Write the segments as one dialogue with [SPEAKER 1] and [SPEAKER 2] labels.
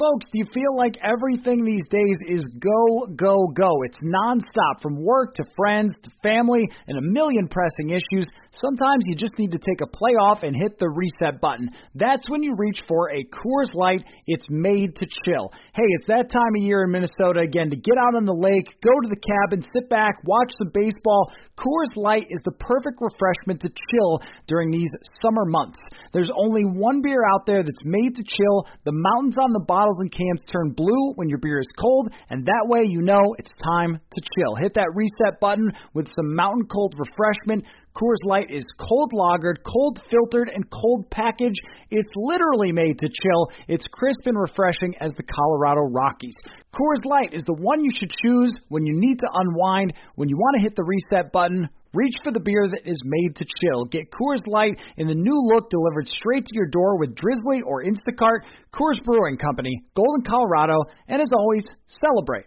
[SPEAKER 1] Folks, do you feel like everything these days is go, go, go? It's nonstop from work to friends to family and a million pressing issues. Sometimes you just need to take a play off and hit the reset button. That's when you reach for a Coors Light. It's made to chill. Hey, it's that time of year in Minnesota again to get out on the lake, go to the cabin, sit back, watch some baseball. Coors Light is the perfect refreshment to chill during these summer months. There's only one beer out there that's made to chill. The mountains on the bottles and cans turn blue when your beer is cold, and that way you know it's time to chill. Hit that reset button with some mountain cold refreshment. Coors Light is cold lagered, cold filtered, and cold packaged. It's literally made to chill. It's crisp and refreshing as the Colorado Rockies. Coors Light is the one you should choose when you need to unwind, when you want to hit the reset button Reach for the beer that is made to chill. Get Coors Light in the new look delivered straight to your door with Drizzly or Instacart. Coors Brewing Company, Golden, Colorado, and as always, celebrate.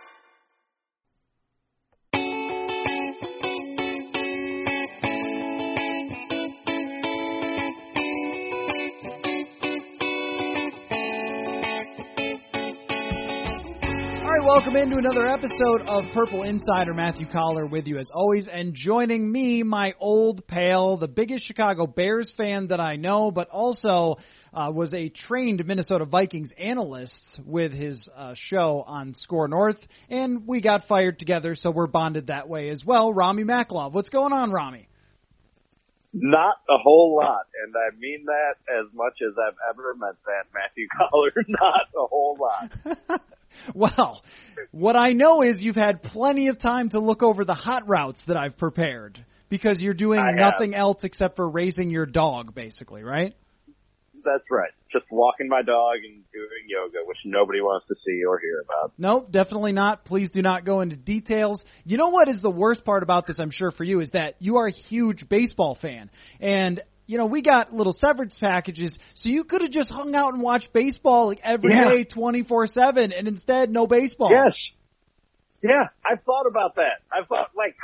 [SPEAKER 1] Welcome into another episode of Purple Insider. Matthew Coller with you as always, and joining me, my old pal, the biggest Chicago Bears fan that I know, but also uh, was a trained Minnesota Vikings analyst with his uh, show on SKOR North, and we got fired together, so we're bonded that way as well. Rami Maklov, what's going on, Rami?
[SPEAKER 2] Not a whole lot, and I mean that as much as I've ever meant that, Matthew Coller. Not a whole lot.
[SPEAKER 1] well, what I know is you've had plenty of time to look over the hot routes that I've prepared because you're doing
[SPEAKER 2] I
[SPEAKER 1] nothing
[SPEAKER 2] have.
[SPEAKER 1] else except for raising your dog, basically, right?
[SPEAKER 2] That's right. Just walking my dog and doing yoga, which nobody wants to see or hear about.
[SPEAKER 1] Nope, definitely not. Please do not go into details. You know what is the worst part about this, I'm sure, for you, is that you are a huge baseball fan. And you know, we got little severance packages, so you could have just hung out and watched baseball like every
[SPEAKER 2] Yeah.
[SPEAKER 1] day, twenty four seven, and instead no baseball.
[SPEAKER 2] Yes. Yeah, I've thought about that. I've thought like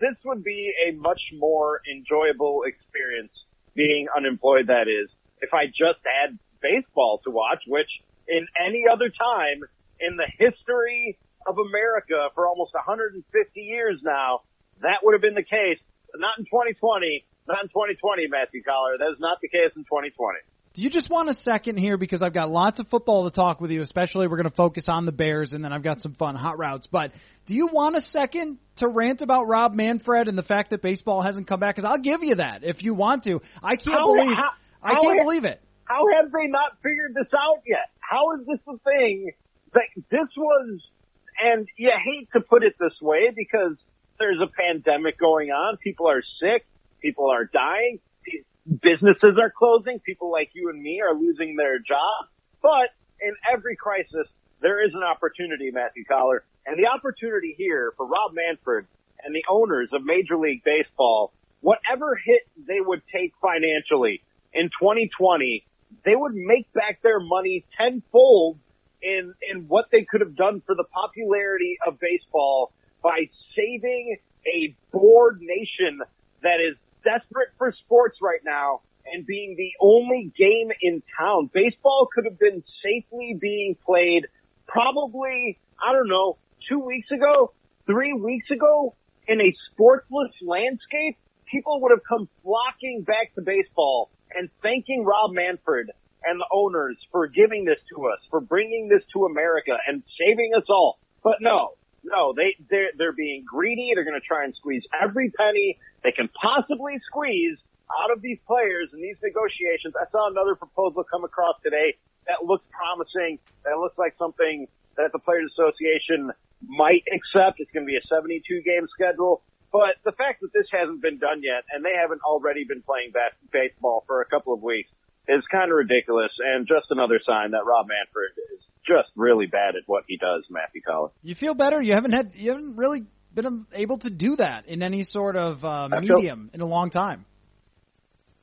[SPEAKER 2] this would be a much more enjoyable experience being unemployed that is if I just had baseball to watch, which in any other time in the history of America for almost 150 years now, that would have been the case. But not in 2020, not in 2020, Matthew Coller. That is not the case in 2020.
[SPEAKER 1] Do you just want a second here because I've got lots of football to talk with you, especially we're going to focus on the Bears and then I've got some fun hot routes. But do you want a second to rant about Rob Manfred and the fact that baseball hasn't come back? Because I'll give you that if you want to. I can't
[SPEAKER 2] How-
[SPEAKER 1] believe
[SPEAKER 2] how-
[SPEAKER 1] I can't
[SPEAKER 2] ha-
[SPEAKER 1] believe it.
[SPEAKER 2] how have they not figured this out yet? How is this a thing that this was, and you hate to put it this way because there's a pandemic going on. People are sick. People are dying. Businesses are closing. People like you and me are losing their job. But in every crisis, there is an opportunity, Matthew Coller. And the opportunity here for Rob Manfred and the owners of Major League Baseball, whatever hit they would take financially in 2020, they would make back their money tenfold in, in what they could have done for the popularity of baseball by saving a bored nation that is desperate for sports right now and being the only game in town. Baseball could have been safely being played probably, I don't know, two weeks ago, three weeks ago in a sportsless landscape. People would have come flocking back to baseball and thanking Rob Manfred and the owners for giving this to us, for bringing this to America and saving us all. But no, no, they they're they're being greedy. They're going to try and squeeze every penny they can possibly squeeze out of these players in these negotiations. I saw another proposal come across today that looks promising. That looks like something that the Players Association might accept. It's going to be a 72 game schedule. But the fact that this hasn't been done yet and they haven't already been playing bas- baseball for a couple of weeks is kind of ridiculous and just another sign that Rob Manfred is just really bad at what he does, Matthew Collins.
[SPEAKER 1] You feel better? You haven't had you haven't really been able to do that in any sort of uh, medium felt, in a long time.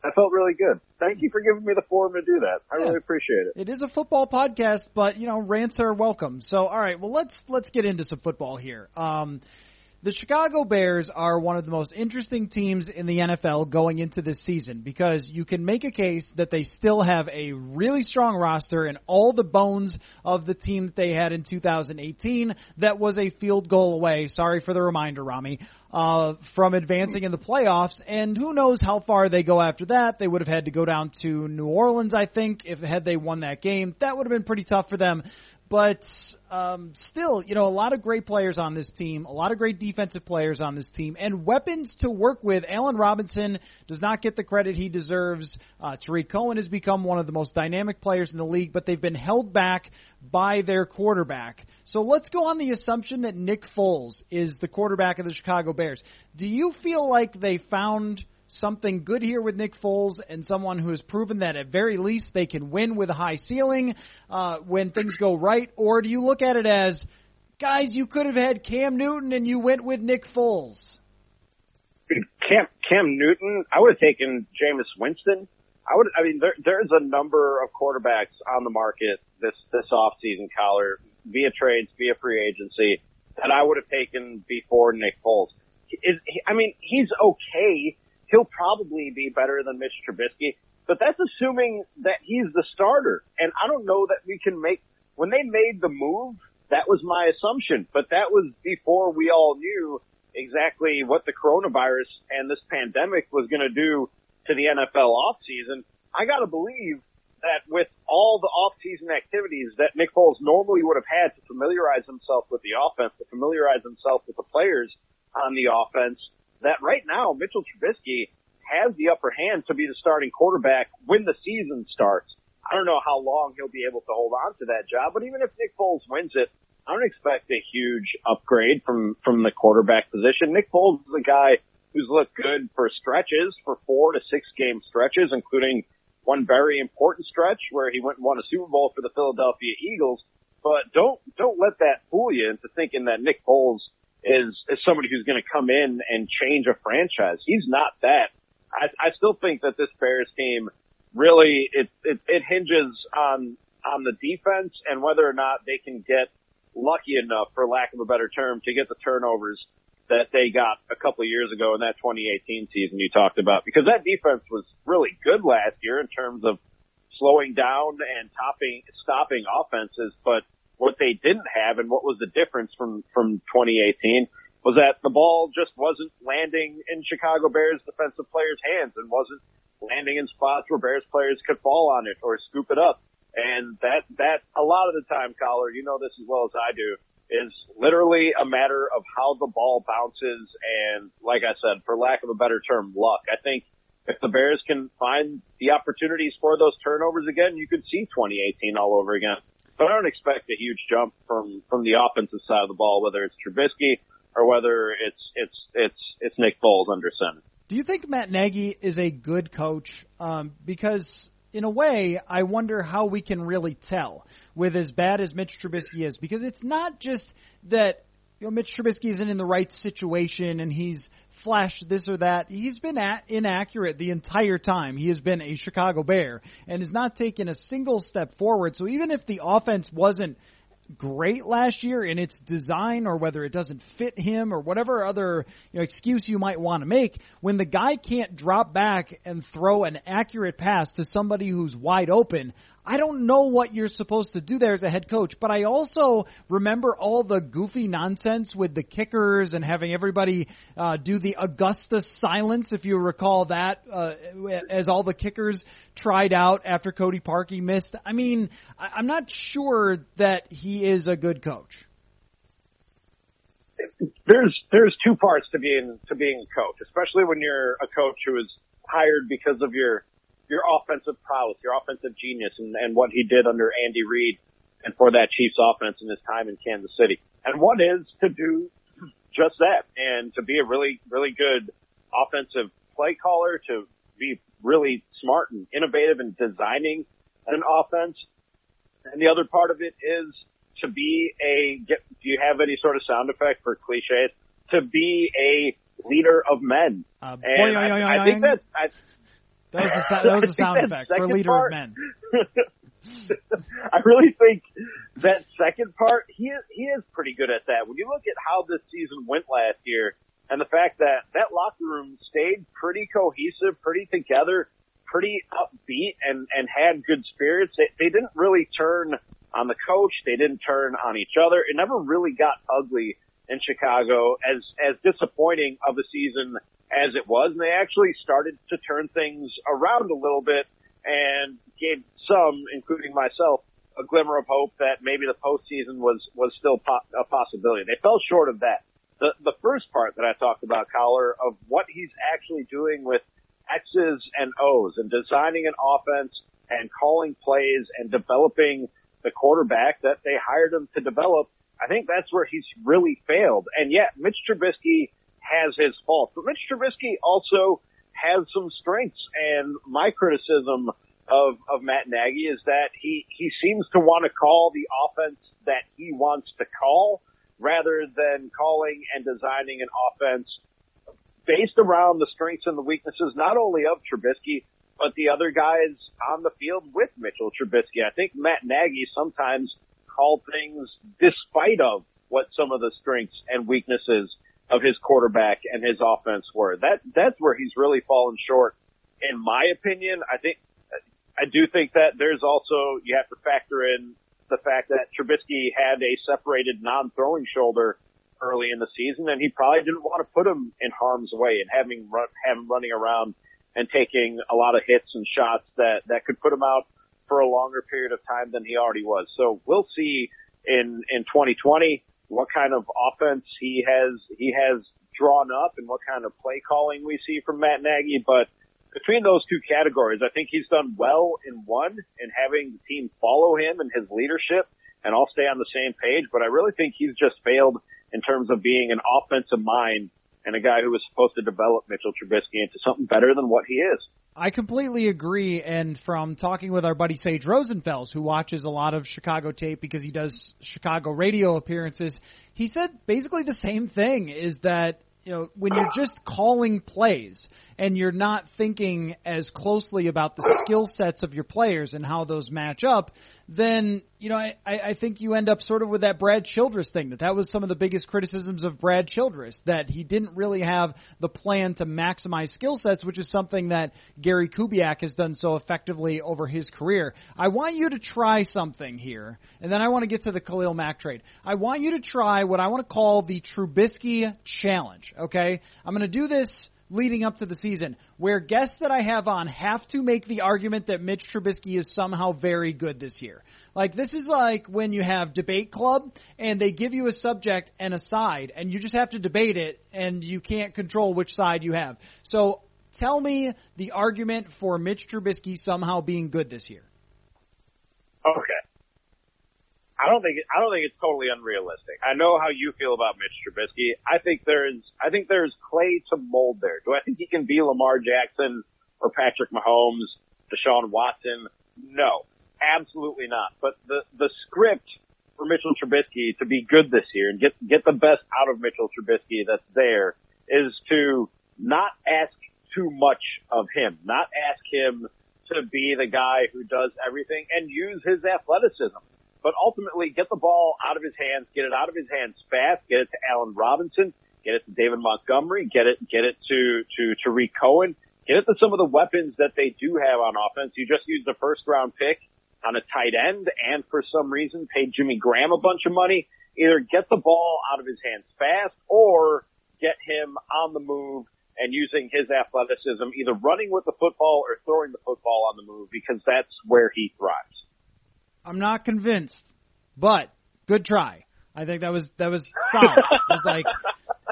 [SPEAKER 2] I felt really good. Thank you for giving me the forum to do that. I yeah. really appreciate it.
[SPEAKER 1] It is a football podcast, but you know rants are welcome. So all right, well let's let's get into some football here. Um, the Chicago Bears are one of the most interesting teams in the NFL going into this season because you can make a case that they still have a really strong roster and all the bones of the team that they had in 2018 that was a field goal away. Sorry for the reminder, Rami. Uh, from advancing in the playoffs, and who knows how far they go after that. They would have had to go down to New Orleans, I think, if had they won that game. That would have been pretty tough for them. But um, still, you know, a lot of great players on this team, a lot of great defensive players on this team, and weapons to work with. Allen Robinson does not get the credit he deserves. Uh, Tarik Cohen has become one of the most dynamic players in the league, but they've been held back by their quarterback. So let's go on the assumption that Nick Foles is the quarterback of the Chicago Bears. Do you feel like they found something good here with Nick Foles and someone who has proven that at very least they can win with a high ceiling uh, when things go right? Or do you look at it as, guys, you could have had Cam Newton and you went with Nick Foles?
[SPEAKER 2] Cam Cam Newton, I would have taken Jameis Winston. I would. I mean, there, there's a number of quarterbacks on the market this this off season, Coller, via trades, via free agency, that I would have taken before Nick Foles. Is, I mean, he's okay he'll probably be better than Mitch Trubisky, but that's assuming that he's the starter. And I don't know that we can make, when they made the move, that was my assumption, but that was before we all knew exactly what the coronavirus and this pandemic was going to do to the NFL offseason. I got to believe that with all the off-season activities that Nick Foles normally would have had to familiarize himself with the offense, to familiarize himself with the players on the offense, that right now Mitchell Trubisky has the upper hand to be the starting quarterback when the season starts. I don't know how long he'll be able to hold on to that job, but even if Nick Foles wins it, I don't expect a huge upgrade from from the quarterback position. Nick Foles is a guy who's looked good for stretches, for four to six game stretches, including one very important stretch where he went and won a Super Bowl for the Philadelphia Eagles. But don't don't let that fool you into thinking that Nick Foles is is somebody who's going to come in and change a franchise. He's not that. I, I still think that this Bears team really it, it it hinges on on the defense and whether or not they can get lucky enough, for lack of a better term, to get the turnovers that they got a couple of years ago in that 2018 season you talked about. Because that defense was really good last year in terms of slowing down and topping stopping offenses, but what they didn't have and what was the difference from, from 2018 was that the ball just wasn't landing in Chicago Bears defensive players' hands and wasn't landing in spots where Bears players could fall on it or scoop it up. And that, that a lot of the time, Coller, you know this as well as I do, is literally a matter of how the ball bounces and, like I said, for lack of a better term, luck. I think if the Bears can find the opportunities for those turnovers again, you could see 2018 all over again. But I don't expect a huge jump from from the offensive side of the ball, whether it's Trubisky or whether it's it's it's it's Nick Foles under center.
[SPEAKER 1] Do you think Matt Nagy is a good coach? Um, because in a way, I wonder how we can really tell with as bad as Mitch Trubisky is, because it's not just that you know Mitch Trubisky isn't in the right situation and he's flashed this or that. He's been at, inaccurate the entire time. He has been a Chicago Bear and has not taken a single step forward. So even if the offense wasn't great last year in its design or whether it doesn't fit him or whatever other you know, excuse you might want to make, when the guy can't drop back and throw an accurate pass to somebody who's wide open, I don't know what you're supposed to do there as a head coach, but I also remember all the goofy nonsense with the kickers and having everybody uh, do the Augusta silence, if you recall that, uh, as all the kickers tried out after Cody Parkey missed. I mean, I- I'm not sure that he is a good coach.
[SPEAKER 2] There's there's two parts to being to being a coach, especially when you're a coach who is hired because of your your offensive prowess, your offensive genius, and, and what he did under Andy Reid and for that Chiefs offense in his time in Kansas City. And one is to do just that and to be a really, really good offensive play caller, to be really smart and innovative in designing an offense. And the other part of it is to be a, get, do you have any sort of sound effect for cliches? to be a leader of men.
[SPEAKER 1] Uh,
[SPEAKER 2] and I, I
[SPEAKER 1] boing,
[SPEAKER 2] think
[SPEAKER 1] boing.
[SPEAKER 2] that I,
[SPEAKER 1] That was the, that was the sound effect for leader
[SPEAKER 2] part-
[SPEAKER 1] of men.
[SPEAKER 2] I really think that second part, he is, he is pretty good at that. When you look at how this season went last year and the fact that that locker room stayed pretty cohesive, pretty together, pretty upbeat and, and had good spirits, they, they didn't really turn on the coach. They didn't turn on each other. It never really got ugly in Chicago as, as disappointing of a season as it was. And they actually started to turn things around a little bit and gave some, including myself, a glimmer of hope that maybe the postseason was was still po- a possibility. They fell short of that. The the first part that I talked about, Coller, of what he's actually doing with X's and O's and designing an offense and calling plays and developing the quarterback that they hired him to develop. I think that's where he's really failed. And yet, Mitch Trubisky has his faults, but Mitch Trubisky also has some strengths. And my criticism of, of Matt Nagy is that he, he seems to want to call the offense that he wants to call rather than calling and designing an offense based around the strengths and the weaknesses, not only of Trubisky, but the other guys on the field with Mitchell Trubisky. I think Matt Nagy sometimes called things despite of what some of the strengths and weaknesses of his quarterback and his offense were. That that's where he's really fallen short, in my opinion. I think I do think that there's also you have to factor in the fact that Trubisky had a separated non-throwing shoulder early in the season, and he probably didn't want to put him in harm's way and having run, have him running around and taking a lot of hits and shots that that could put him out for a longer period of time than he already was. So we'll see in in 2020 what kind of offense he has he has drawn up and what kind of play calling we see from Matt Nagy. But between those two categories, I think he's done well in one in having the team follow him and his leadership and all stay on the same page. But I really think he's just failed in terms of being an offensive mind and a guy who was supposed to develop Mitchell Trubisky into something better than what he is.
[SPEAKER 1] I completely agree. And from talking with our buddy Sage Rosenfels, who watches a lot of Chicago tape because he does Chicago radio appearances, he said basically the same thing is that you know, when you're just calling plays and you're not thinking as closely about the skill sets of your players and how those match up, then you know I, I think you end up sort of with that Brad Childress thing. That that was some of the biggest criticisms of Brad Childress that he didn't really have the plan to maximize skill sets, which is something that Gary Kubiak has done so effectively over his career. I want you to try something here, and then I want to get to the Khalil Mack trade. I want you to try what I want to call the Trubisky challenge. Okay, I'm going to do this leading up to the season, where guests that I have on have to make the argument that Mitch Trubisky is somehow very good this year. Like this is like when you have debate club and they give you a subject and a side and you just have to debate it and you can't control which side you have. So tell me the argument for Mitch Trubisky somehow being good this year.
[SPEAKER 2] Okay. I don't think I don't think it's totally unrealistic. I know how you feel about Mitch Trubisky. I think there's I think there's clay to mold there. Do I think he can be Lamar Jackson or Patrick Mahomes, Deshaun Watson? No, absolutely not. But the the script for Mitchell Trubisky to be good this year and get get the best out of Mitchell Trubisky that's there is to not ask too much of him, not ask him to be the guy who does everything and use his athleticism but ultimately get the ball out of his hands, get it out of his hands fast, get it to Allen Robinson, get it to David Montgomery, get it, get it to, to Tarik Cohen, get it to some of the weapons that they do have on offense. You just used a first round pick on a tight end and for some reason paid Jimmy Graham a bunch of money. Either get the ball out of his hands fast or get him on the move and using his athleticism, either running with the football or throwing the football on the move because that's where he thrives.
[SPEAKER 1] I'm not convinced, but good try. I think that was that was solid. it was like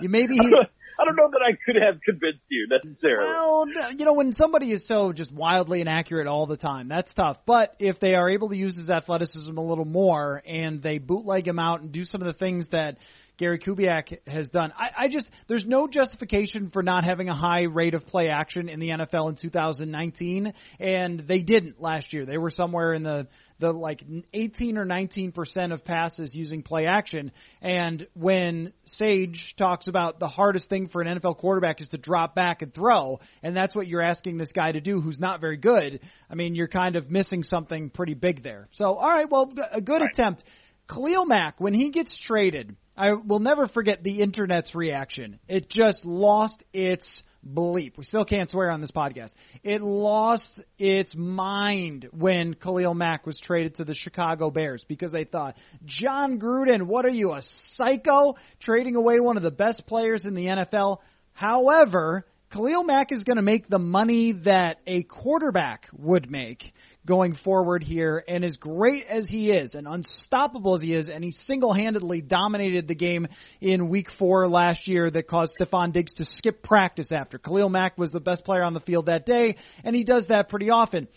[SPEAKER 1] you maybe he.
[SPEAKER 2] I don't know that I could have convinced you necessarily.
[SPEAKER 1] Well, you know, when somebody is so just wildly inaccurate all the time, that's tough. But if they are able to use his athleticism a little more and they bootleg him out and do some of the things that Gary Kubiak has done. I, I just there's no justification for not having a high rate of play action in the NFL in 2019, and they didn't last year. They were somewhere in the the like 18 or 19 percent of passes using play action. And when Sage talks about the hardest thing for an NFL quarterback is to drop back and throw, and that's what you're asking this guy to do, who's not very good. I mean, you're kind of missing something pretty big there. So, all right, well, a good right. attempt. Khalil Mack, when he gets traded, I will never forget the internet's reaction. It just lost its bleep. We still can't swear on this podcast. It lost its mind when Khalil Mack was traded to the Chicago Bears because they thought, Jon Gruden, what are you, a psycho? Trading away one of the best players in the NFL. However, Khalil Mack is going to make the money that a quarterback would make going forward here. And as great as he is, and unstoppable as he is, and he single handedly dominated the game in week four last year that caused Stefon Diggs to skip practice after. Khalil Mack was the best player on the field that day, and he does that pretty often.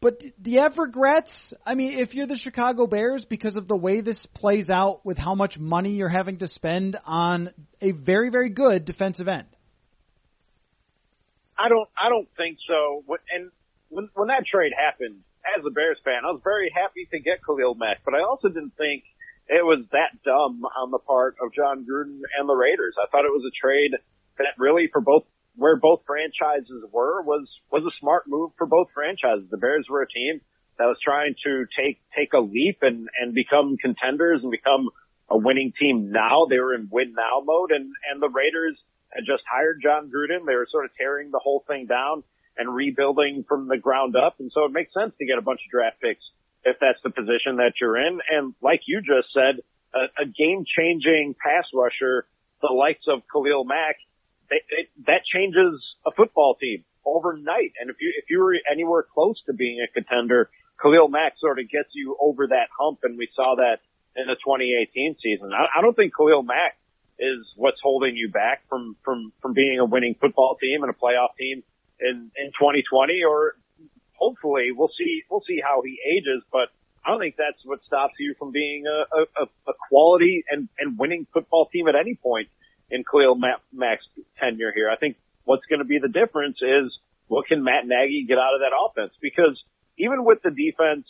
[SPEAKER 1] But do you have regrets? I mean, if you're the Chicago Bears, because of the way this plays out with how much money you're having to spend on a very, very good defensive end.
[SPEAKER 2] I don't. I don't think so. And when when that trade happened, as a Bears fan, I was very happy to get Khalil Mack, but I also didn't think it was that dumb on the part of Jon Gruden and the Raiders. I thought it was a trade that really for both where both franchises were was was a smart move for both franchises. The Bears were a team that was trying to take take a leap and and become contenders and become a winning team now. They were in win now mode and and the Raiders had just hired Jon Gruden. They were sort of tearing the whole thing down and rebuilding from the ground up. And so it makes sense to get a bunch of draft picks if that's the position that you're in. And like you just said, a, a game changing pass rusher, the likes of Khalil Mack, it, that changes a football team overnight. And if you, if you were anywhere close to being a contender, Khalil Mack sort of gets you over that hump. And we saw that in the 2018 season. I, I don't think Khalil Mack is what's holding you back from, from, from being a winning football team and a playoff team in in 2020, or hopefully we'll see we'll see how he ages. But I don't think that's what stops you from being a, a, a quality and and winning football team at any point in Khalil Mack's tenure here. I think what's going to be the difference is what can Matt Nagy get out of that offense? Because even with the defense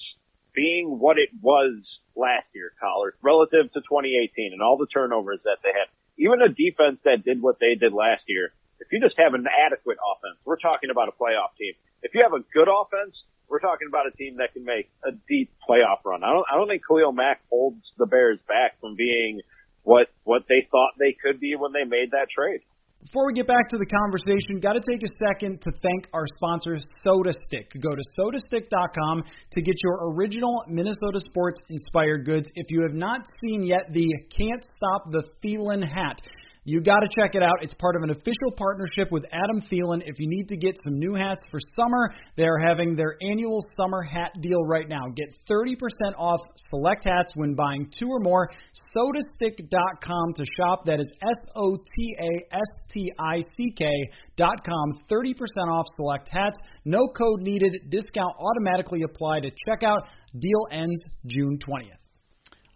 [SPEAKER 2] being what it was last year, Coller, relative to 2018 and all the turnovers that they had, even a defense that did what they did last year if you just have an adequate offense, we're talking about a playoff team. If you have a good offense, we're talking about a team that can make a deep playoff run. I don't, I don't think Khalil Mack holds the Bears back from being what, what they thought they could be when they made that trade.
[SPEAKER 1] Before we get back to the conversation, got to take a second to thank our sponsor, Soda Stick. Go to sotastick.com to get your original Minnesota sports inspired goods. If you have not seen yet the Can't Stop the Thielen hat, you got to check it out. It's part of an official partnership with Adam Thielen. If you need to get some new hats for summer, they are having their annual summer hat deal right now. Get 30% off select hats when buying two or more. Sotastick.com to shop. That is S O T A S T I C K.com. 30% off select hats. No code needed. Discount automatically applied at checkout. Deal ends June 20th.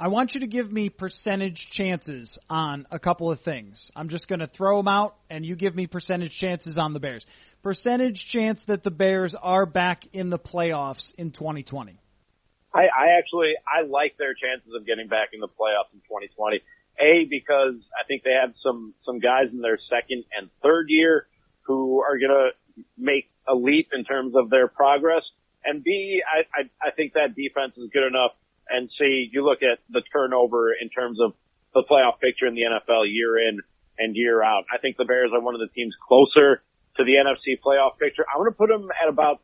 [SPEAKER 1] I want you to give me percentage chances on a couple of things. I'm just going to throw them out, and you give me percentage chances on the Bears. Percentage chance that the Bears are back in the playoffs in 2020.
[SPEAKER 2] I, I actually I like their chances of getting back in the playoffs in 2020. A because I think they have some some guys in their second and third year who are going to make a leap in terms of their progress. And B, I, I I think that defense is good enough and see, you look at the turnover in terms of the playoff picture in the NFL year in and year out. I think the Bears are one of the teams closer to the NFC playoff picture. I'm going to put them at about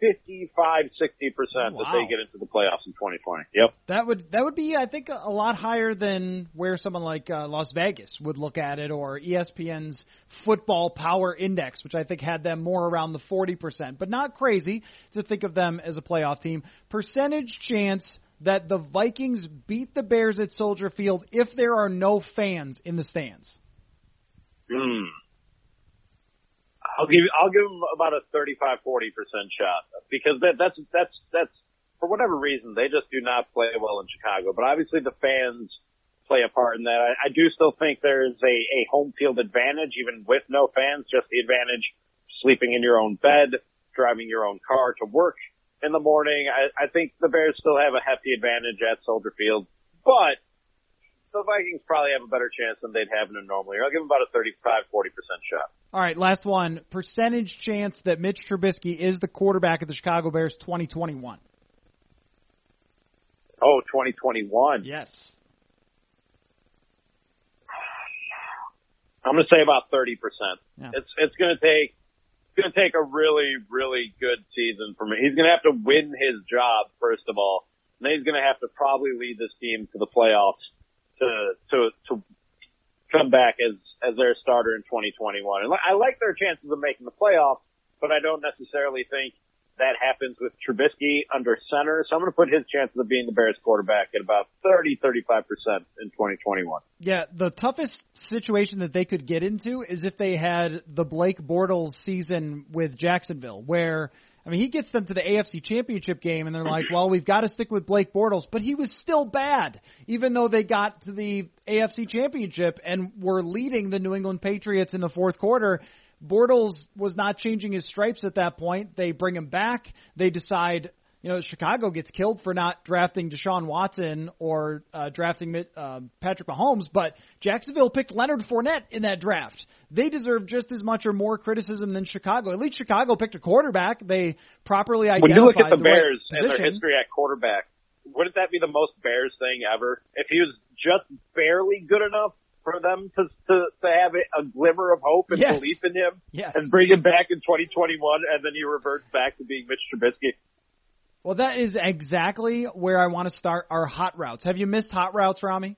[SPEAKER 2] 55, 60 percent that they get into the playoffs in 2020. Yep.
[SPEAKER 1] That would that would be I think a lot higher than where someone like uh, Las Vegas would look at it or ESPN's Football Power Index, which I think had them more around the 40 percent, but not crazy to think of them as a playoff team. Percentage chance that the Vikings beat the Bears at Soldier Field if there are no fans in the stands?
[SPEAKER 2] Hmm. I'll give I'll give them about a 35 40 percent shot because that that's that's that's for whatever reason they just do not play well in Chicago. But obviously the fans play a part in that. I, I do still think there's a, a home field advantage, even with no fans, just the advantage sleeping in your own bed, driving your own car to work in the morning. I, I think the Bears still have a hefty advantage at Soldier Field, but the Vikings probably have a better chance than they'd have in a normal year. I'll give them about a 35, 40% shot.
[SPEAKER 1] All right, last one. Percentage chance that Mitch Trubisky is the quarterback of the Chicago Bears 2021.
[SPEAKER 2] Oh, 2021.
[SPEAKER 1] Yes.
[SPEAKER 2] I'm going to say about 30%.
[SPEAKER 1] Yeah.
[SPEAKER 2] It's it's going to take going to take a really really good season for me. He's going to have to win his job first of all. And then he's going to have to probably lead this team to the playoffs to to to come back as as their starter in 2021. And I like their chances of making the playoffs, but I don't necessarily think that happens with Trubisky under center. So I'm going to put his chances of being the Bears quarterback at about 30, 35% in 2021.
[SPEAKER 1] Yeah, the toughest situation that they could get into is if they had the Blake Bortles season with Jacksonville, where I mean, he gets them to the AFC Championship game, and they're like, well, we've got to stick with Blake Bortles, but he was still bad, even though they got to the AFC Championship and were leading the New England Patriots in the fourth quarter. Bortles was not changing his stripes at that point. They bring him back. They decide, you know, Chicago gets killed for not drafting Deshaun Watson or uh, drafting uh, Patrick Mahomes, but Jacksonville picked Leonard Fournette in that draft. They deserve just as much or more criticism than Chicago. At least Chicago picked a quarterback. They properly identified
[SPEAKER 2] When you look at the,
[SPEAKER 1] the
[SPEAKER 2] Bears
[SPEAKER 1] right
[SPEAKER 2] and their history at quarterback, wouldn't that be the most Bears thing ever? If he was just barely good enough for them to to, to have a glimmer of hope and
[SPEAKER 1] Yes.
[SPEAKER 2] belief in him
[SPEAKER 1] Yes.
[SPEAKER 2] and bring him back in 2021 and then he reverts back to being Mitch Trubisky.
[SPEAKER 1] Well, that is exactly where I want to start our hot routes. Have you missed hot routes, Rami?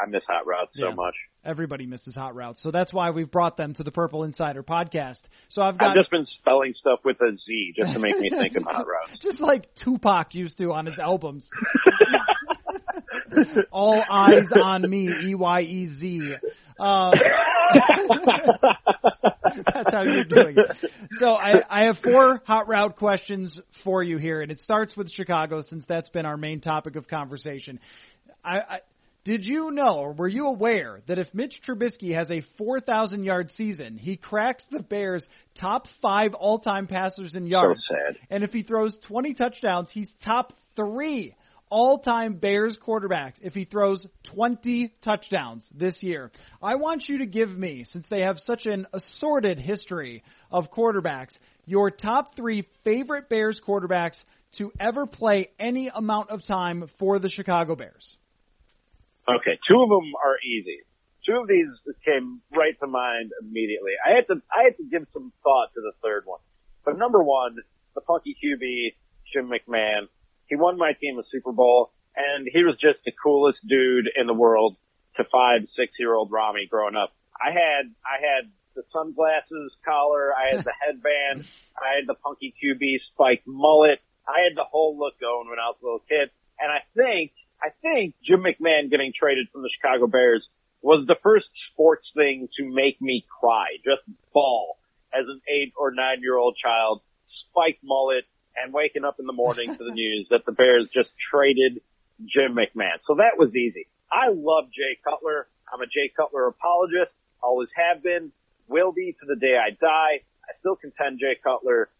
[SPEAKER 2] I miss hot routes so much.
[SPEAKER 1] Everybody misses hot routes, so that's why we've brought them to the Purple Insider podcast. So I've got
[SPEAKER 2] I've just been spelling stuff with a Z just to make me think of hot routes.
[SPEAKER 1] just like Tupac used to on his albums. All eyes on me, E Y E Z. Uh, that's how you're doing it. So I, I have four hot route questions for you here, and it starts with Chicago since that's been our main topic of conversation. I, I did you know, or were you aware, that if Mitch Trubisky has a 4,000 yard season, he cracks the Bears' top five all time passers in
[SPEAKER 2] So
[SPEAKER 1] yards?
[SPEAKER 2] sad.
[SPEAKER 1] And if he throws 20 touchdowns, he's top three all time Bears quarterbacks if he throws 20 touchdowns this year. I want you to give me, since they have such an assorted history of quarterbacks, your top three favorite Bears quarterbacks to ever play any amount of time for the Chicago Bears.
[SPEAKER 2] Okay, two of them are easy. Two of these came right to mind immediately. I had to I had to give some thought to the third one. But number one, the punky QB, Jim McMahon. He won my team a Super Bowl, and he was just the coolest dude in the world to five, six year old Rami growing up. I had I had the sunglasses Coller, I had the headband, I had the punky QB spiked mullet, I had the whole look going when I was a little kid. And I think I think Jim McMahon getting traded from the Chicago Bears was the first sports thing to make me cry, just bawl as an eight or nine year old child, spiked mullet, and waking up in the morning to the news that the Bears just traded Jim McMahon. So that was easy. I love Jay Cutler. I'm a Jay Cutler apologist. Always have been. Will be to the day I die. I still contend Jay Cutler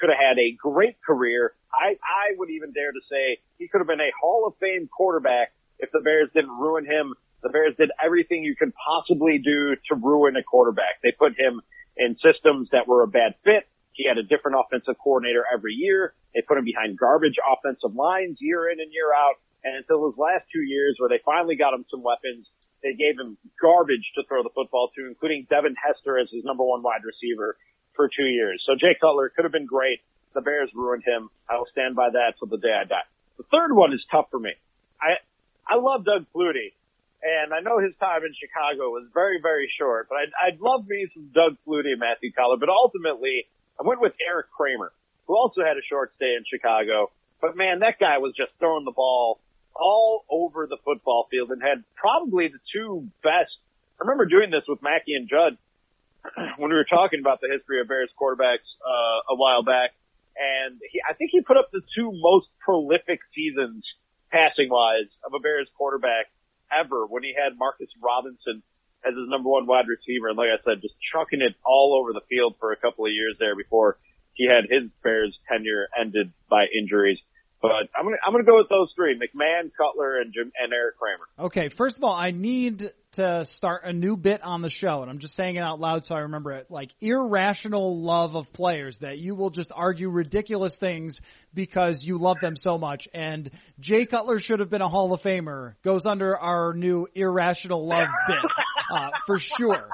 [SPEAKER 2] could have had a great career. I, I would even dare to say he could have been a Hall of Fame quarterback if the Bears didn't ruin him. The Bears did everything you could possibly do to ruin a quarterback. They put him in systems that were a bad fit. He had a different offensive coordinator every year. They put him behind garbage offensive lines year in and year out. And until his last two years where they finally got him some weapons, they gave him garbage to throw the football to, including Devin Hester as his number one wide receiver for two years. So Jay Cutler could have been great. The Bears ruined him. I will stand by that till the day I die. The third one is tough for me. I I love Doug Flutie, and I know his time in Chicago was very very short. But I'd, I'd love me some Doug Flutie and Matthew Coller. But ultimately, I went with Erik Kramer, who also had a short stay in Chicago. But man, that guy was just throwing the ball all over the football field and had probably the two best. I remember doing this with Mackey and Judd when we were talking about the history of Bears quarterbacks uh, a while back, and he, I think he put up the two most prolific seasons passing wise of a Bears quarterback ever when he had Marcus Robinson as his number one wide receiver. And like I said, just chucking it all over the field for a couple of years there before he had his Bears tenure ended by injuries. But I'm gonna I'm gonna go with those three: McMahon, Cutler, and Jim and Erik Kramer.
[SPEAKER 1] Okay, first of all, I need to start a new bit on the show, and I'm just saying it out loud so I remember it. Like irrational love of players that you will just argue ridiculous things because you love them so much. And Jay Cutler should have been a Hall of Famer goes under our new irrational love bit uh, for sure.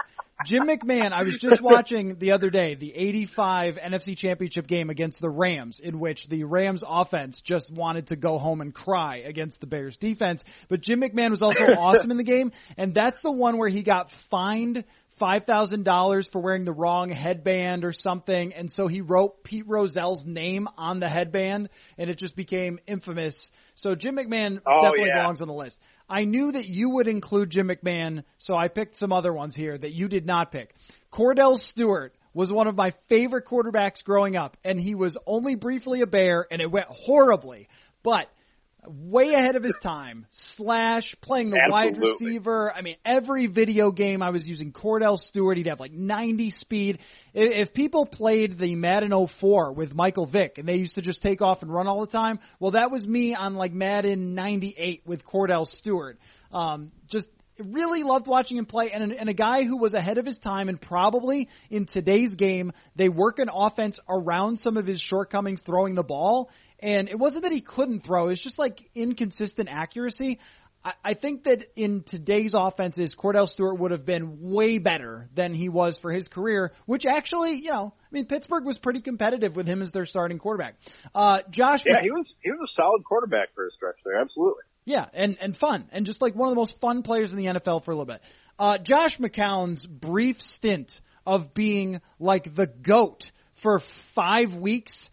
[SPEAKER 1] Jim McMahon, I was just watching the other day the 85 NFC Championship game against the Rams, in which the Rams offense just wanted to go home and cry against the Bears defense. But Jim McMahon was also awesome in the game, and that's the one where he got fined five thousand dollars for wearing the wrong headband or something, and so he wrote Pete Rozelle's name on the headband, and it just became infamous. So Jim McMahon
[SPEAKER 2] oh,
[SPEAKER 1] definitely
[SPEAKER 2] yeah.
[SPEAKER 1] belongs on the list. I knew that you would include Jim McMahon, so I picked some other ones here that you did not pick. Cordell Stewart was one of my favorite quarterbacks growing up, and he was only briefly a Bear, and it went horribly. But way ahead of his time. Slash playing the
[SPEAKER 2] Absolutely.
[SPEAKER 1] wide receiver. I mean, every video game I was using Cordell Stewart. He'd have like 90 speed. If people played the Madden 04 with Michael Vick and they used to just take off and run all the time, well, that was me on like Madden 98 with Cordell Stewart. Um, just really loved watching him play, and, and a guy who was ahead of his time, and probably in today's game, they work an offense around some of his shortcomings throwing the ball. And it wasn't that he couldn't throw; it's just like inconsistent accuracy. I, I think that in today's offenses, Cordell Stewart would have been way better than he was for his career. Which actually, you know, I mean, Pittsburgh was pretty competitive with him as their starting quarterback. Uh, Josh,
[SPEAKER 2] Yeah, he was he was a solid quarterback for a stretch there. Absolutely.
[SPEAKER 1] yeah, and and fun, and just like one of the most fun players in the NFL for a little bit. Uh, Josh McCown's brief stint of being like the goat for five weeks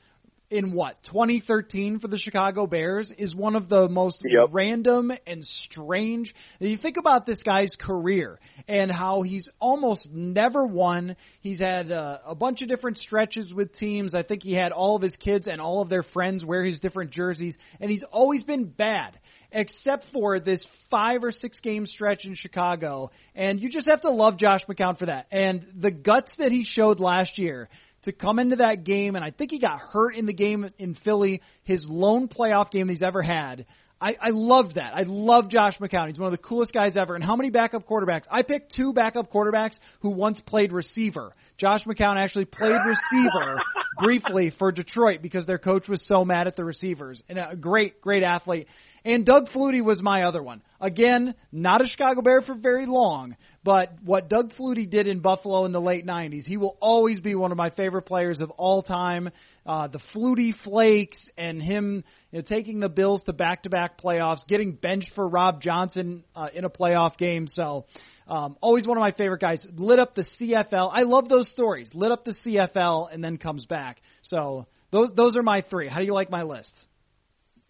[SPEAKER 1] in what 2013 for the Chicago Bears is one of the most
[SPEAKER 2] Yep.
[SPEAKER 1] random and strange. You think about this guy's career and how he's almost never won. He's had uh, a bunch of different stretches with teams. I think he had all of his kids and all of their friends wear his different jerseys, and he's always been bad except for this five or six game stretch in Chicago. And you just have to love Josh McCown for that. And the guts that he showed last year to come into that game, and I think he got hurt in the game in Philly, his lone playoff game he's ever had. I, I love that. I love Josh McCown. He's one of the coolest guys ever. And how many backup quarterbacks? I picked two backup quarterbacks who once played receiver. Josh McCown actually played receiver briefly for Detroit because their coach was so mad at the receivers. And a great, great athlete. And Doug Flutie was my other one. Again, not a Chicago Bear for very long, but what Doug Flutie did in Buffalo in the late 90s, he will always be one of my favorite players of all time. Uh, the Flutie Flakes and him you know, taking the Bills to back-to-back playoffs, getting benched for Rob Johnson uh, in a playoff game. So, um, always one of my favorite guys. Lit up the CFL. I love those stories. Lit up the CFL and then comes back. So those those are my three. How do you like my list?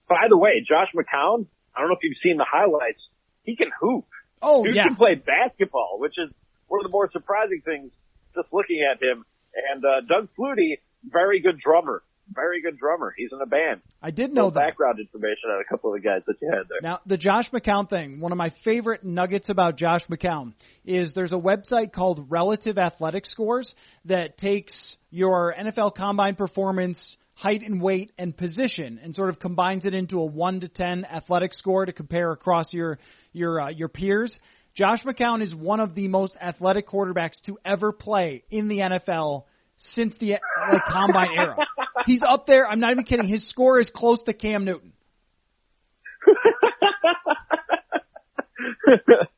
[SPEAKER 2] By the way, Josh McCown, I don't know if you've seen the highlights. He can hoop.
[SPEAKER 1] Oh
[SPEAKER 2] Dude
[SPEAKER 1] yeah,
[SPEAKER 2] can play basketball, which is one of the more surprising things just looking at him. And uh, Doug Flutie, very good drummer. Very good drummer. He's in a band.
[SPEAKER 1] I did know that.
[SPEAKER 2] background information on a couple of the guys that you had there.
[SPEAKER 1] Now, the Josh McCown thing, one of my favorite nuggets about Josh McCown is there's a website called Relative Athletic Scores that takes your NFL combine performance, height and weight, and position and sort of combines it into a 1 to 10 athletic score to compare across your your uh, your peers. Josh McCown is one of the most athletic quarterbacks to ever play in the NFL since the like combine era. He's up there. I'm not even kidding. His score is close to Cam Newton.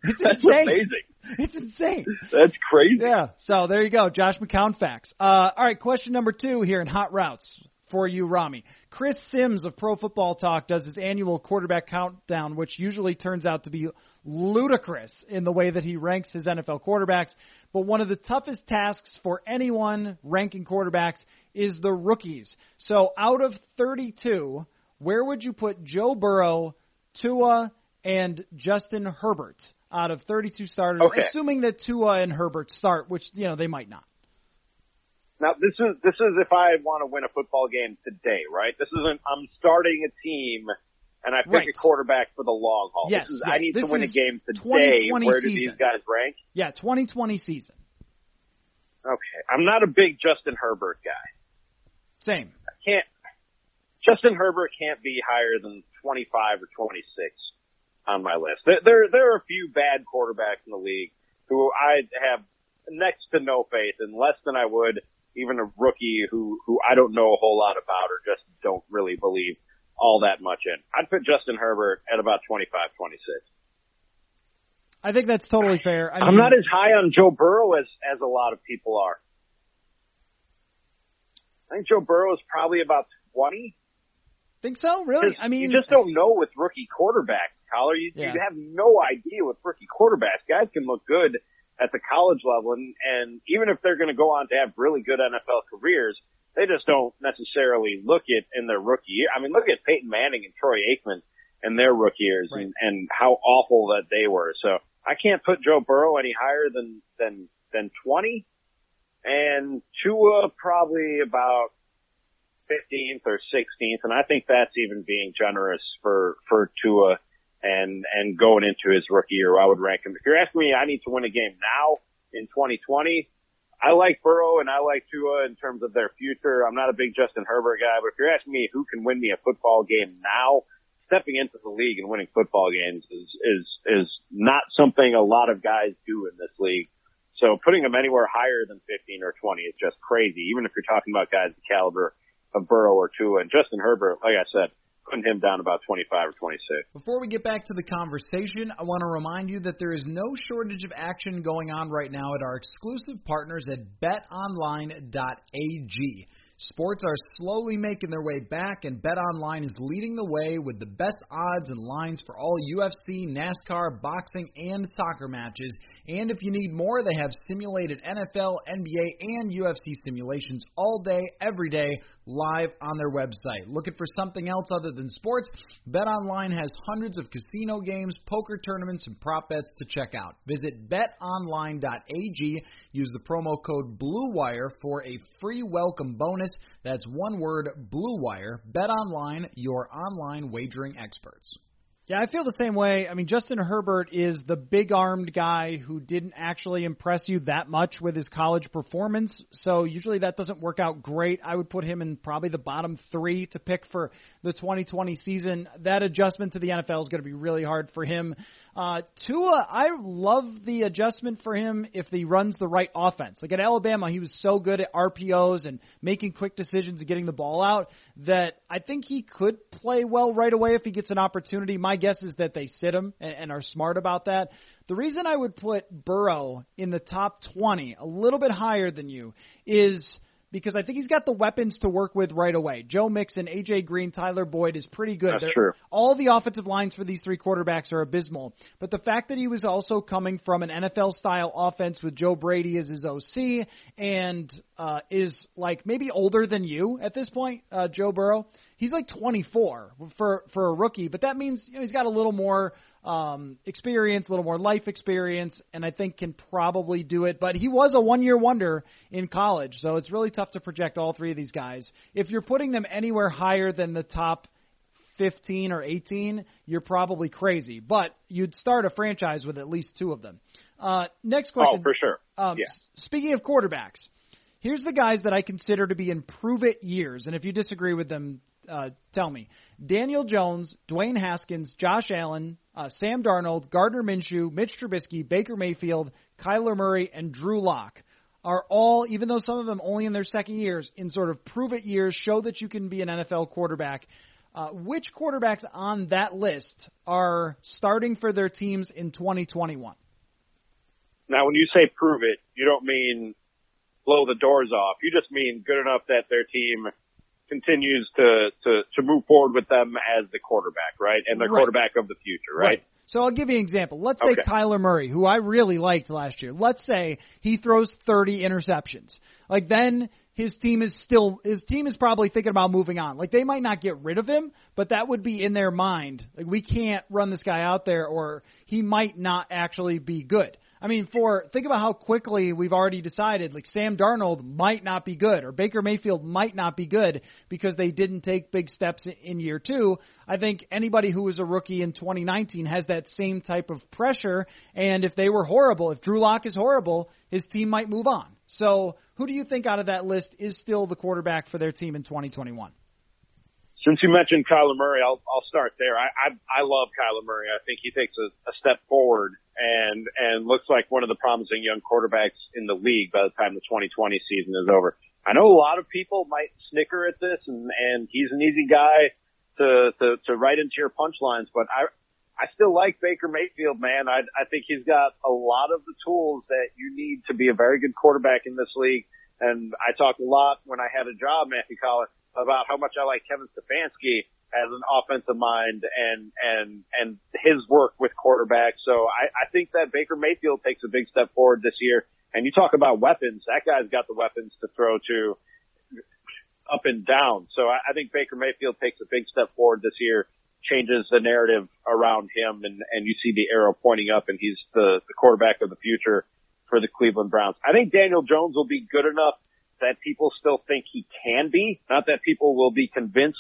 [SPEAKER 1] It's
[SPEAKER 2] That's
[SPEAKER 1] insane.
[SPEAKER 2] amazing.
[SPEAKER 1] It's insane.
[SPEAKER 2] That's crazy.
[SPEAKER 1] Yeah. So there you go, Josh McCown facts. Uh, all right, question number two here in hot routes for you, Rami. Chris Simms of Pro Football Talk does his annual quarterback countdown, which usually turns out to be ludicrous in the way that he ranks his NFL quarterbacks. But one of the toughest tasks for anyone ranking quarterbacks is the rookies. So out of 32, where would you put Joe Burrow, Tua, and Justin Herbert out of 32 starters,
[SPEAKER 2] Okay.
[SPEAKER 1] assuming that Tua and Herbert start, which you know they might not.
[SPEAKER 2] Now this is this is if I want to win a football game today, right? This isn't I'm starting a team and I pick
[SPEAKER 1] Right.
[SPEAKER 2] a quarterback for the long haul.
[SPEAKER 1] Yes,
[SPEAKER 2] this is,
[SPEAKER 1] yes.
[SPEAKER 2] I need
[SPEAKER 1] This
[SPEAKER 2] to win a game today. Where do
[SPEAKER 1] season.
[SPEAKER 2] these guys rank?
[SPEAKER 1] Yeah, 2020 season.
[SPEAKER 2] Okay, I'm not a big Justin Herbert guy.
[SPEAKER 1] Same.
[SPEAKER 2] I can't. Justin Herbert can't be higher than 25 or 26 on my list. There, there, there are a few bad quarterbacks in the league who I have next to no faith in, less than I would even a rookie who, who I don't know a whole lot about or just don't really believe all that much in. I'd put Justin Herbert at about 25, 26.
[SPEAKER 1] I think that's totally fair. I
[SPEAKER 2] I'm
[SPEAKER 1] mean,
[SPEAKER 2] not as high on Joe Burrow as, as a lot of people are. I think Joe Burrow is probably about 20.
[SPEAKER 1] think so. Really?
[SPEAKER 2] 'Cause
[SPEAKER 1] I mean,
[SPEAKER 2] you just don't know with rookie quarterbacks, Coller. You,
[SPEAKER 1] Yeah.
[SPEAKER 2] you have no idea with rookie quarterbacks. Guys can look good at the college level, and, and even if they're going to go on to have really good NFL careers, they just don't necessarily look it in their rookie year. I mean, look at Peyton Manning and Troy Aikman in their rookie years,
[SPEAKER 1] Right.
[SPEAKER 2] and, and how awful that they were. So I can't put Joe Burrow any higher than than than 20, and Tua probably about 15th or 16th, and I think that's even being generous for for Tua and and going into his rookie year. I would rank him. If you're asking me, I need to win a game now in 2020. I like Burrow and I like Tua in terms of their future. I'm not a big Justin Herbert guy, but if you're asking me who can win me a football game now, stepping into the league and winning football games is is is not something a lot of guys do in this league. So putting them anywhere higher than 15 or 20 is just crazy. Even if you're talking about guys the caliber of Burrow or Tua and Justin Herbert, like I said, putting him down about 25 or 26.
[SPEAKER 1] Before we get back to the conversation, I want to remind you that there is no shortage of action going on right now at our exclusive partners at betonline.ag. Sports are slowly making their way back, and BetOnline is leading the way with the best odds and lines for all UFC, NASCAR, boxing, and soccer matches. And if you need more, they have simulated NFL, NBA, and UFC simulations all day, every day, live on their website. Looking for something else other than sports? BetOnline has hundreds of casino games, poker tournaments, and prop bets to check out. Visit betonline.ag. Use the promo code BLUEWIRE for a free welcome bonus. That's one word, Blue Wire. Bet online, your online wagering experts. Yeah, I feel the same way. I mean, Justin Herbert is the big armed guy who didn't actually impress you that much with his college performance. So usually that doesn't work out great. I would put him in probably the bottom three to pick for the 2020 season. That adjustment to the NFL is going to be really hard for him. Uh, Tua, I love the adjustment for him if he runs the right offense. Like at Alabama, he was so good at RPOs and making quick decisions and getting the ball out that I think he could play well right away if he gets an opportunity. My guess is that they sit him and, and are smart about that. The reason I would put Burrow in the top 20, a little bit higher than you, is because I think he's got the weapons to work with right away. Joe Mixon, AJ Green, Tyler Boyd is pretty good.
[SPEAKER 2] That's
[SPEAKER 1] They're-
[SPEAKER 2] true.
[SPEAKER 1] All the offensive lines for these three quarterbacks are abysmal. But the fact that he was also coming from an NFL style offense with Joe Brady as his OC and uh, is like maybe older than you at this point, uh, Joe Burrow. He's like 24 for for a rookie, but that means you know he's got a little more um, experience, a little more life experience, and I think can probably do it. But he was a one year wonder in college, so it's really tough to project all three of these guys. If you're putting them anywhere higher than the top 15 or 18, you're probably crazy. But you'd start a franchise with at least two of them. Uh, next question.
[SPEAKER 2] Oh, for sure.
[SPEAKER 1] Um,
[SPEAKER 2] Yeah.
[SPEAKER 1] Speaking of quarterbacks, here's the guys that I consider to be in prove it years. And if you disagree with them, uh, tell me. Daniel Jones, Dwayne Haskins, Josh Allen, uh, Sam Darnold, Gardner Minshew, Mitch Trubisky, Baker Mayfield, Kyler Murray, and Drew Lock are all, even though some of them only in their second years, in sort of prove it years, show that you can be an NFL quarterback. Uh, which quarterbacks on that list are starting for their teams in 2021?
[SPEAKER 2] Now, when you say prove it, you don't mean blow the doors off. You just mean good enough that their team continues to, to, to move forward with them as the quarterback, right? And the
[SPEAKER 1] Right.
[SPEAKER 2] quarterback of the future, right?
[SPEAKER 1] So I'll give you an example. Let's say
[SPEAKER 2] Okay.
[SPEAKER 1] Kyler Murray, who I really liked last year. Let's say he throws 30 interceptions. Like then his team is still his team is probably thinking about moving on. Like they might not get rid of him, but that would be in their mind. Like we can't run this guy out there or he might not actually be good. I mean, for think about how quickly we've already decided like Sam Darnold might not be good or Baker Mayfield might not be good because they didn't take big steps in year 2. I think anybody who was a rookie in 2019 has that same type of pressure and if they were horrible, if Drew Lock is horrible, his team might move on. So, who do you think out of that list is still the quarterback for their team in 2021?
[SPEAKER 2] Since you mentioned Kyler Murray, I'll I'll start there. I I, I love Kyler Murray. I think he takes a, a step forward and and looks like one of the promising young quarterbacks in the league by the time the 2020 season is over. I know a lot of people might snicker at this, and and he's an easy guy to to to write into your punchlines, but I I still like Baker Mayfield, man. I I think he's got a lot of the tools that you need to be a very good quarterback in this league. And I talked a lot when I had a job, Matthew Collins about how much I like Kevin Stefanski as an offensive mind and and and his work with quarterbacks. So I, I think that Baker Mayfield takes a big step forward this year. And you talk about weapons, that guy's got the weapons to throw to up and down. So I, I think Baker Mayfield takes a big step forward this year, changes the narrative around him, and and you see the arrow pointing up, and he's the the quarterback of the future for the Cleveland Browns. I think Daniel Jones will be good enough that people still think he can be. Not that people will be convinced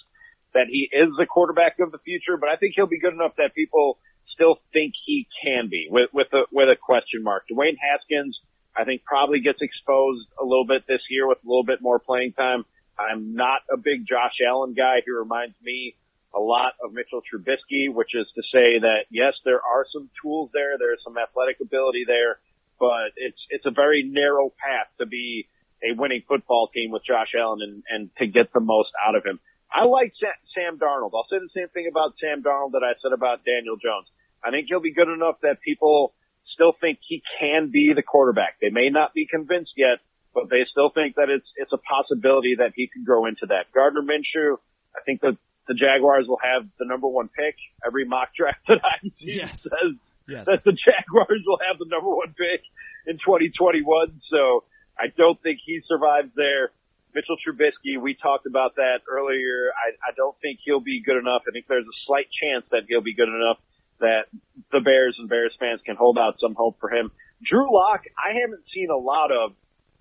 [SPEAKER 2] that he is the quarterback of the future, but I think he'll be good enough that people still think he can be with, with a, with a question mark. Dwayne Haskins, I think probably gets exposed a little bit this year with a little bit more playing time. I'm not a big Josh Allen guy. He reminds me a lot of Mitchell Trubisky, which is to say that yes, there are some tools there. There's some athletic ability there, but it's, it's a very narrow path to be a winning football team with Josh Allen and, and to get the most out of him. I like Sam Darnold. I'll say the same thing about Sam Darnold that I said about Daniel Jones. I think he'll be good enough that people still think he can be the quarterback. They may not be convinced yet, but they still think that it's it's a possibility that he could grow into that. Gardner Minshew, I think that the Jaguars will have the number one pick. Every mock draft that I see yes. says yes. that the Jaguars will have the number one pick in 2021. So I don't think he survives there. Mitchell Trubisky, we talked about that earlier. I, I don't think he'll be good enough. I think there's a slight chance that he'll be good enough that the Bears and Bears fans can hold out some hope for him. Drew Lock, I haven't seen a lot of,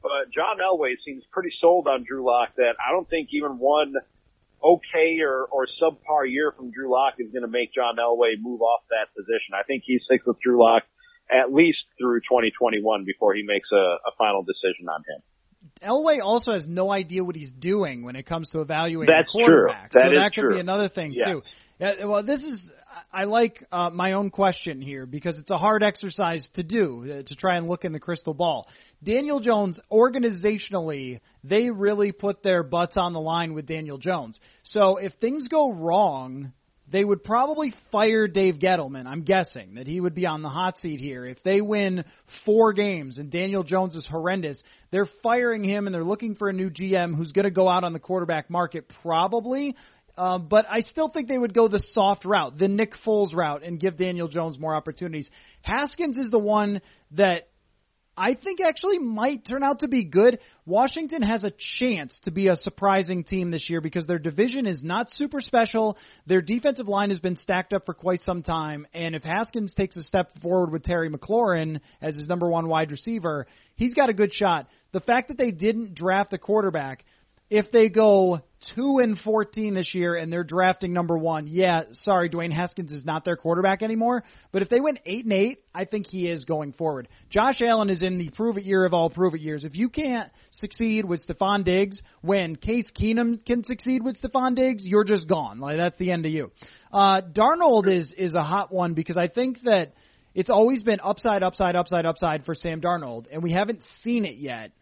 [SPEAKER 2] but John Elway seems pretty sold on Drew Lock that I don't think even one okay or, or subpar year from Drew Lock is going to make John Elway move off that position. I think he sticks with Drew Lock at least through 2021 before he makes a, a final decision on him.
[SPEAKER 1] Elway also has no idea what he's doing when it comes to evaluating
[SPEAKER 2] That's
[SPEAKER 1] quarterback.
[SPEAKER 2] True. That
[SPEAKER 1] so that could
[SPEAKER 2] true.
[SPEAKER 1] be another thing
[SPEAKER 2] yeah.
[SPEAKER 1] too. Yeah, well, this is I like uh, my own question here because it's a hard exercise to do uh, to try and look in the crystal ball. Daniel Jones, organizationally, they really put their butts on the line with Daniel Jones. So if things go wrong they would probably fire Dave Gettleman. I'm guessing that he would be on the hot seat here. If they win four games and Daniel Jones is horrendous, they're firing him and they're looking for a new GM who's going to go out on the quarterback market probably. Uh, but I still think they would go the soft route, the Nick Foles route, and give Daniel Jones more opportunities. Haskins is the one that I think actually might turn out to be good. Washington has a chance to be a surprising team this year because their division is not super special. Their defensive line has been stacked up for quite some time, and if Haskins takes a step forward with Terry McLaurin as his number one wide receiver, he's got a good shot. The fact that they didn't draft a quarterback if they go two and fourteen this year and they're drafting number one, yeah, sorry, Dwayne Haskins is not their quarterback anymore. But if they went eight and eight, I think he is going forward. Josh Allen is in the prove it year of all prove it years. If you can't succeed with Stefon Diggs when Case Keenum can succeed with Stefon Diggs, you're just gone. Like that's the end of you. Uh, Darnold is is a hot one because I think that it's always been upside, upside, upside, upside for Sam Darnold, and we haven't seen it yet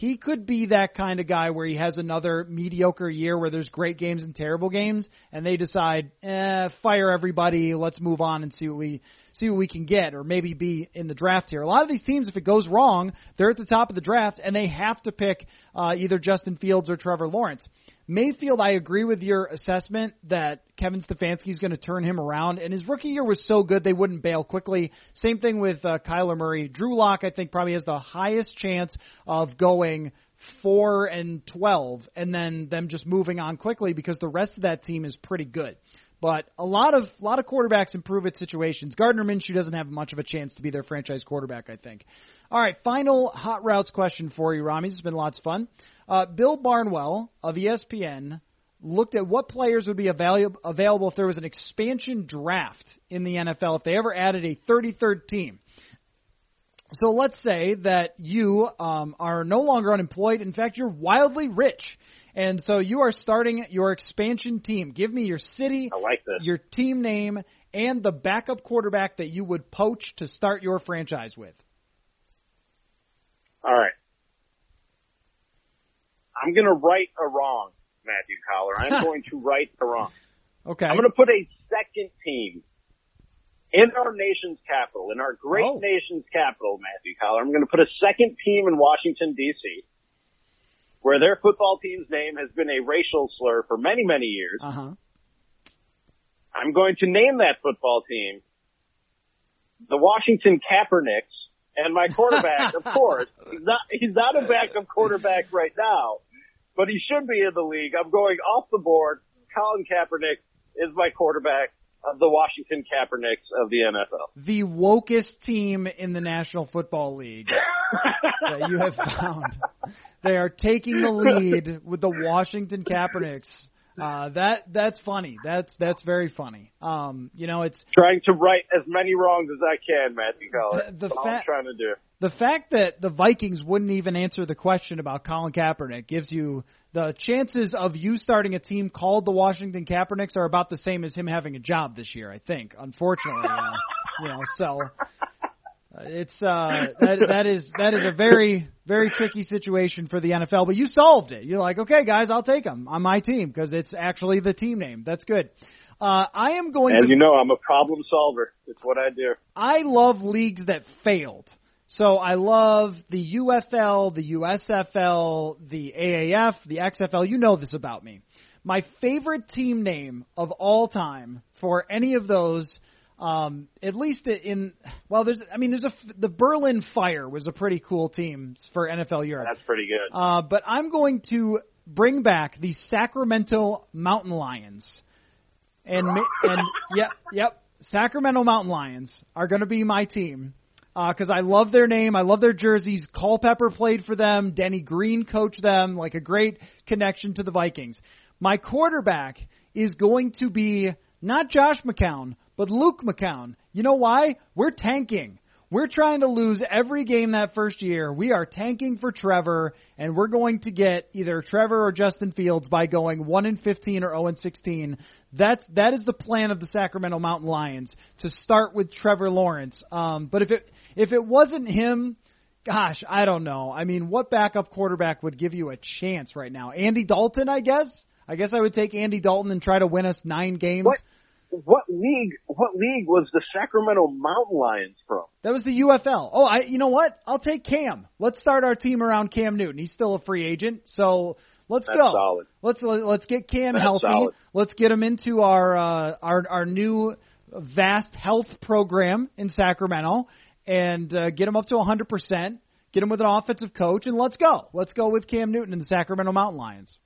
[SPEAKER 1] he could be that kind of guy where he has another mediocre year where there's great games and terrible games, and they decide, eh, fire everybody, let's move on and see what we see what we can get, or maybe be in the draft here. A lot of these teams, if it goes wrong, they're at the top of the draft, and they have to pick uh, either Justin Fields or Trevor Lawrence. Mayfield, I agree with your assessment that Kevin Stefanski is going to turn him around, and his rookie year was so good they wouldn't bail quickly. Same thing with uh, Kyler Murray. Drew Lock, I think, probably has the highest chance of going four and twelve, and then them just moving on quickly because the rest of that team is pretty good. But a lot of a lot of quarterbacks improve at situations. Gardner Minshew doesn't have much of a chance to be their franchise quarterback, I think. All right, final hot routes question for you, Rami. This has been lots of fun. Uh, Bill Barnwell of ESPN looked at what players would be available available if there was an expansion draft in the NFL if they ever added a 33rd team. So let's say that you um, are no longer unemployed. In fact, you're wildly rich. And so you are starting your expansion team. Give me your city,
[SPEAKER 2] I like this.
[SPEAKER 1] your team name, and the backup quarterback that you would poach to start your franchise with.
[SPEAKER 2] All right. I'm going to right a wrong, Matthew Coller. I'm going to right a wrong.
[SPEAKER 1] Okay.
[SPEAKER 2] I'm going to put a second team in our nation's capital, in our great
[SPEAKER 1] Oh.
[SPEAKER 2] nation's capital, Matthew Coller. I'm going to put a second team in Washington, D.C., where their football team's name has been a racial slur for many, many years.
[SPEAKER 1] Uh huh.
[SPEAKER 2] I'm going to name that football team the Washington Kaepernicks, and my quarterback, of course, he's not he's not a backup quarterback right now, but he should be in the league. I'm going off the board. Colin Kaepernick is my quarterback of the Washington Kaepernicks of the NFL.
[SPEAKER 1] The wokest team in the National Football League that you have found. They are taking the lead with the Washington Kaepernicks. Uh, that that's funny. That's that's very funny. Um, you know, it's
[SPEAKER 2] Trying to right as many wrongs as I can, Matthew Colin.
[SPEAKER 1] The- the
[SPEAKER 2] That's all I'm trying to do.
[SPEAKER 1] the fact that the Vikings wouldn't even answer the question about Colin Kaepernick gives you the chances of you starting a team called the Washington Kaepernicks are about the same as him having a job this year. I think, unfortunately, uh, you know, so it's uh, that that is that is a very very tricky situation for the NFL. But you solved it. You're like, okay, guys, I'll take them on my team because it's actually the team name. That's good. Uh, I am going
[SPEAKER 2] As
[SPEAKER 1] to
[SPEAKER 2] you know, I'm a problem solver. It's what I do.
[SPEAKER 1] I love leagues that failed. So I love the UFL, the USFL, the AAF, the XFL. You know this about me. My favorite team name of all time for any of those, um, at least in well, there's I mean there's a the Berlin Fire was a pretty cool team for NFL Europe.
[SPEAKER 2] That's pretty good.
[SPEAKER 1] Uh, but I'm going to bring back the Sacramento Mountain Lions, and and yep, yep, Sacramento Mountain Lions are going to be my team because I love their name, I love their jerseys. Culpepper played for them, Denny Green coached them, like a great connection to the Vikings. My quarterback is going to be not Josh McCown, but Luke McCown. You know why? We're tanking. We're trying to lose every game that first year. We are tanking for Trevor, and we're going to get either Trevor or Justin Fields by going one and fifteen or zero and sixteen. That that is the plan of the Sacramento Mountain Lions to start with Trevor Lawrence. Um, but if it if it wasn't him, gosh, I don't know. I mean, what backup quarterback would give you a chance right now? Andy Dalton, I guess. I guess I would take Andy Dalton and try to win us nine games.
[SPEAKER 2] What what league what league was the Sacramento Mountain Lions from?
[SPEAKER 1] That was the UFL. Oh, I you know what? I'll take Cam. Let's start our team around Cam Newton. He's still a free agent, so let's
[SPEAKER 2] That's
[SPEAKER 1] go.
[SPEAKER 2] solid.
[SPEAKER 1] Let's let's get Cam
[SPEAKER 2] That's
[SPEAKER 1] healthy.
[SPEAKER 2] solid.
[SPEAKER 1] Let's get him into our uh, our our new vast health program in Sacramento and uh, get him up to 100%. Get him with an offensive coach and let's go. Let's go with Cam Newton and the Sacramento Mountain Lions.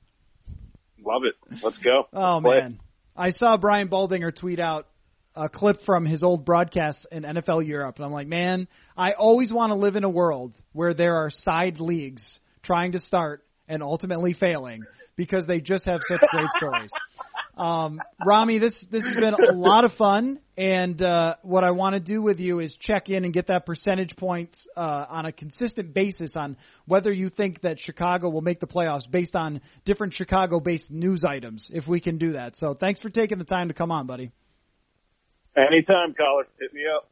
[SPEAKER 2] Love it. Let's go.
[SPEAKER 1] Oh
[SPEAKER 2] Let's
[SPEAKER 1] man, I saw Brian Baldinger tweet out a clip from his old broadcasts in NFL Europe, and I'm like, man, I always want to live in a world where there are side leagues trying to start and ultimately failing because they just have such great stories. Um, Rami, this this has been a lot of fun, and uh, what I want to do with you is check in and get that percentage points uh, on a consistent basis on whether you think that Chicago will make the playoffs based on different Chicago-based news items. If we can do that, so thanks for taking the time to come on, buddy.
[SPEAKER 2] Anytime, Coller. Hit me up.